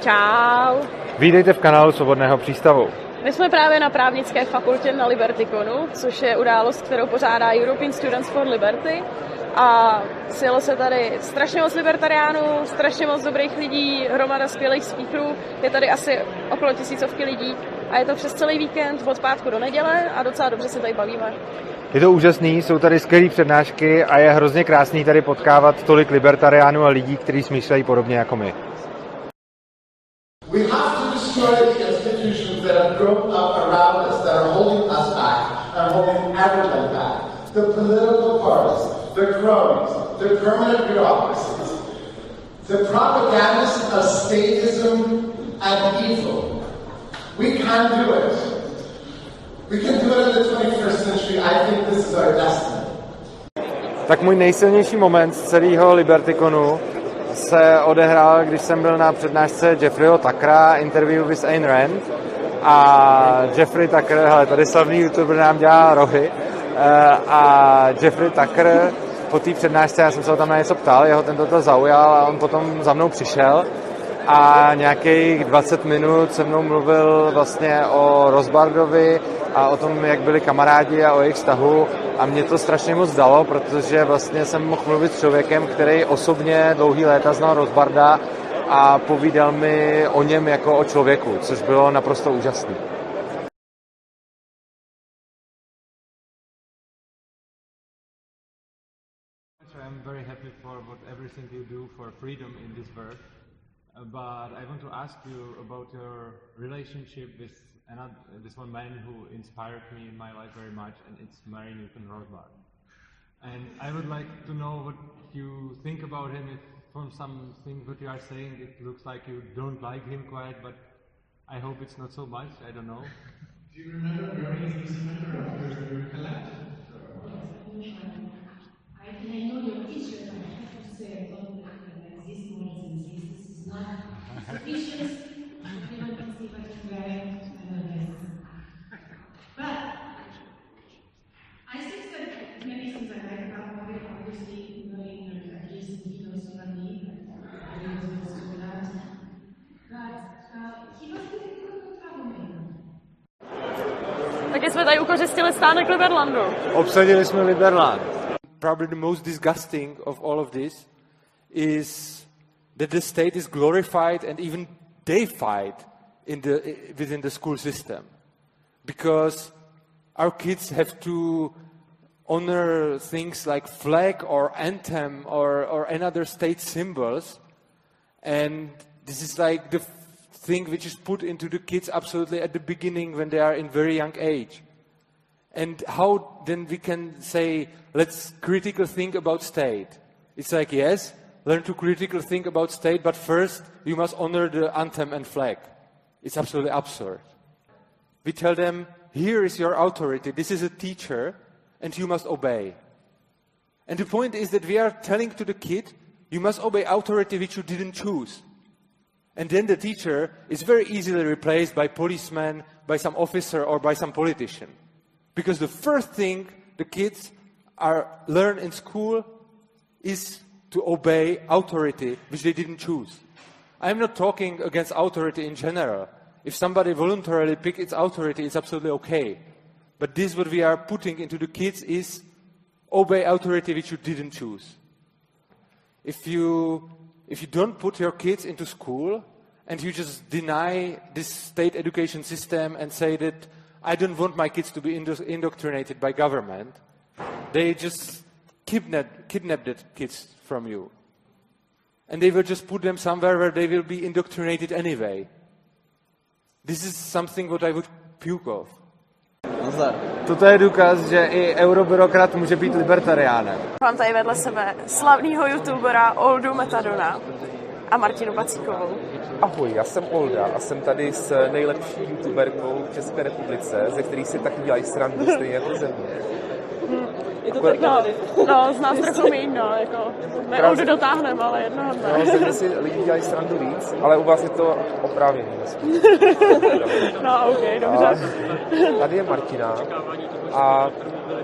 Čau. Vítejte v kanálu Svobodného přístavu. My jsme právě na právnické fakultě na Libertikonu, což je událost, kterou pořádá European Students for Liberty. A sjelo se tady strašně moc libertariánů, strašně moc dobrých lidí, hromada skvělých speakerů. Je tady asi okolo tisícovky lidí a je to přes celý víkend od pátku do neděle a docela dobře se tady bavíme. Je to úžasný, jsou tady skvělé přednášky a je hrozně krásný tady potkávat tolik libertariánů a lidí, kteří smýšlejí podobně jako my. The political parties, the cronies, the permanent bureaucracies, the propagandists of statism and evil. We can do it. We can do it in the 21st century. I think this is our destiny. Tak můj nejsilnější moment z celého Libertikonu se odehrál, když jsem byl na přednášce Jeffreyho Tuckera, interview with Ayn Rand. A Jeffrey Tucker, hele, tady slavný youtuber nám dělá rohy. Eh, A Jeffrey Tucker po té přednášce, já jsem se ho tam na něco ptal, jeho tento to zaujal a on potom za mnou přišel a nějakých 20 minut se mnou mluvil vlastně o Rozbardovi a o tom, jak byli kamarádi a o jejich vztahu a mě to strašně moc dalo, protože vlastně jsem mohl mluvit s člověkem, který osobně dlouhý léta znal Rozbarda a povídal mi o něm jako o člověku, což bylo naprosto úžasné. For what everything you do for freedom in this world. Uh, but I want to ask you about your relationship with another, this one man who inspired me in my life very much, and it's Mary Newton Rothbard. And I would like to know what you think about him. If from some things that you are saying, it looks like you don't like him quite, but I hope it's not so much. I don't know. Do you remember Bernie as a member of your collect? I, I know your teacher, but I have to say I don't recognize this more than this. This is not sufficient. Everyone can see what I'm wearing. I know this. But I think that many things I like about Bobby, obviously knowing at least he knows somebody, I know this to that. But uh, he was really good troublemaker. Taky jsme tady ukořistili stánek Liberlandu. Obsadili jsme Liberland. Probably the most disgusting of all of this is that the state is glorified and even deified in the, within the school system. Because our kids have to honor things like flag or anthem or, or another state symbols. And this is like the thing which is put into the kids absolutely at the beginning when they are in very young age. And how then we can say, let's critical think about state? It's like, yes, learn to critical think about state, but first you must honor the anthem and flag. It's absolutely absurd. We tell them, here is your authority, this is a teacher, and you must obey. And the point is that we are telling to the kid, you must obey authority which you didn't choose. And then the teacher is very easily replaced by policeman, by some officer, or by some politician. Because the first thing the kids are learn in school is to obey authority which they didn't choose. I'm not talking against authority in general. If somebody voluntarily picks its authority, it's absolutely okay. But this what we are putting into the kids is obey authority which you didn't choose. If you if you don't put your kids into school and you just deny this state education system and say that I don't want my kids to be indo- indoctrinated by government, they just kidnap, kidnap the kids from you. And they will just put them somewhere where they will be indoctrinated anyway. This is something what I would puke of. Toto je důkaz, že i eurobyrokrat může být libertariánem. Mám tady vedle sebe slavného youtubera Oldu Metadona a Martinu Pacíkovou. Ahoj, já jsem Olda a jsem tady s nejlepší youtuberkou v České republice, ze kterých si taky dělají srandu stejně jako ze mě. Je to tak No, tady. no, z nás trochu méně, no, jako, ne, Oldu dotáhneme, ale jednoho dne. No, si lidi dělají srandu víc, ale u vás je to oprávněný. tady je Martina a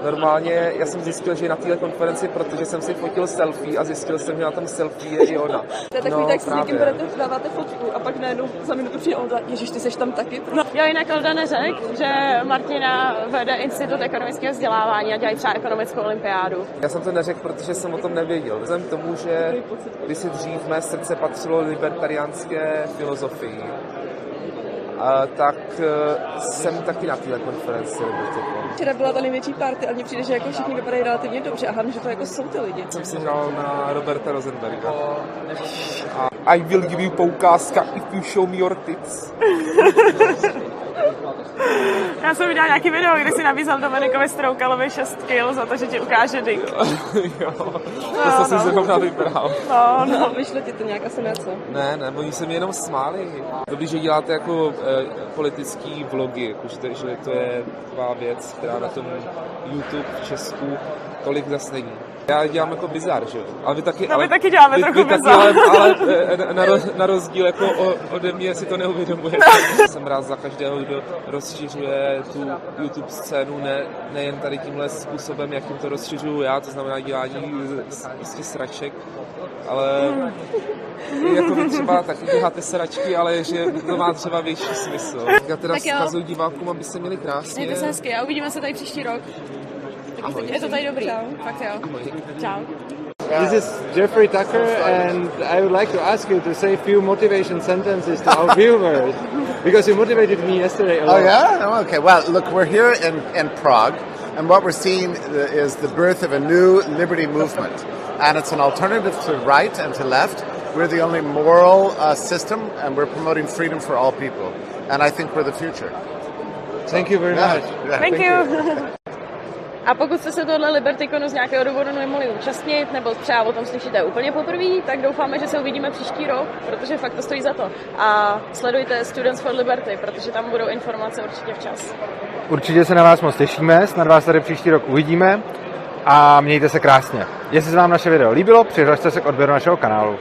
normálně já jsem zjistil, že je na téhle konferenci, protože jsem si fotil selfie a zjistil jsem, že na tom selfie je i ona. To je takový, no, tak s někým berete, dáváte fotku a pak najednou za minutu přijde Olda, ježiš, ty seš tam taky? No, jo, jinak Olda neřekl, že Martina vede Institut ekonomického vzdělávání a dělají třeba ekonomickou olympiádu. Já jsem to neřekl, protože jsem o tom nevěděl. Vzhledem k tomu, že když si dřív mé srdce patřilo libertariánské filozofii, tak eh, jsem taky na téhle konferenci. Včera byla ta největší party a mně přijde, že jako všichni vypadají relativně dobře a hlavně, že to jako jsou ty lidi. jsem si hrál na Roberta Rosenberga. A I will give you poukázka if you show me your tits. Já jsem viděla nějaký video, kde si nabízel Dominikovi Stroukalovi 6 kg za to, že ti ukáže dick. jo, to jsem si zrovna vybral. No, no. No, vyšlo ti to nějak asi něco. Ne, ne, oni se mi jenom smáli. Dobrý, že děláte jako eh, politický vlogy, jako, že, to, že to je taková věc, která na tom YouTube v Česku tolik zas není. Já dělám jako bizar, že jo? Ale vy taky, No, ale, my taky děláme vy, trochu vy taky, bizar. ale, ale eh, na, na, roz- na rozdíl jako ode mě si to neuvědomujete. Jsem rád za každého, kdo rozšiřuje tu YouTube scénu, ne, nejen tady tímhle způsobem, jakým to rozšiřuju já, to znamená dělání z- prostě sraček, ale jako vy třeba taky děláte sračky, ale že to má třeba větší smysl. Já teda vzkazuju divákům, aby se měli krásně. Mějte se hezky a uvidíme se tady příští rok. Ahoj. Je to tady dobrý. Fakt jo. Čau. This is Jeffrey Tucker, and I would like to ask you to say a few motivation sentences to our viewers, because you motivated me yesterday a lot. Oh yeah? Oh, okay. Well, look, we're here in, in Prague, and what we're seeing is the birth of a new liberty movement, and it's an alternative to right and to left. We're the only moral uh, system, and we're promoting freedom for all people, and I think we're the future. Thank you very Yeah, much. yeah. Thank you. A pokud jste se tohle Libertikonu z nějakého důvodu nemohli účastnit, nebo třeba o tom slyšíte úplně poprvé, tak doufáme, že se uvidíme příští rok, protože fakt to stojí za to. A sledujte Students for Liberty, protože tam budou informace určitě včas. Určitě se na vás moc těšíme, snad vás tady příští rok uvidíme a mějte se krásně. Jestli se vám naše video líbilo, přihlašte se k odběru našeho kanálu.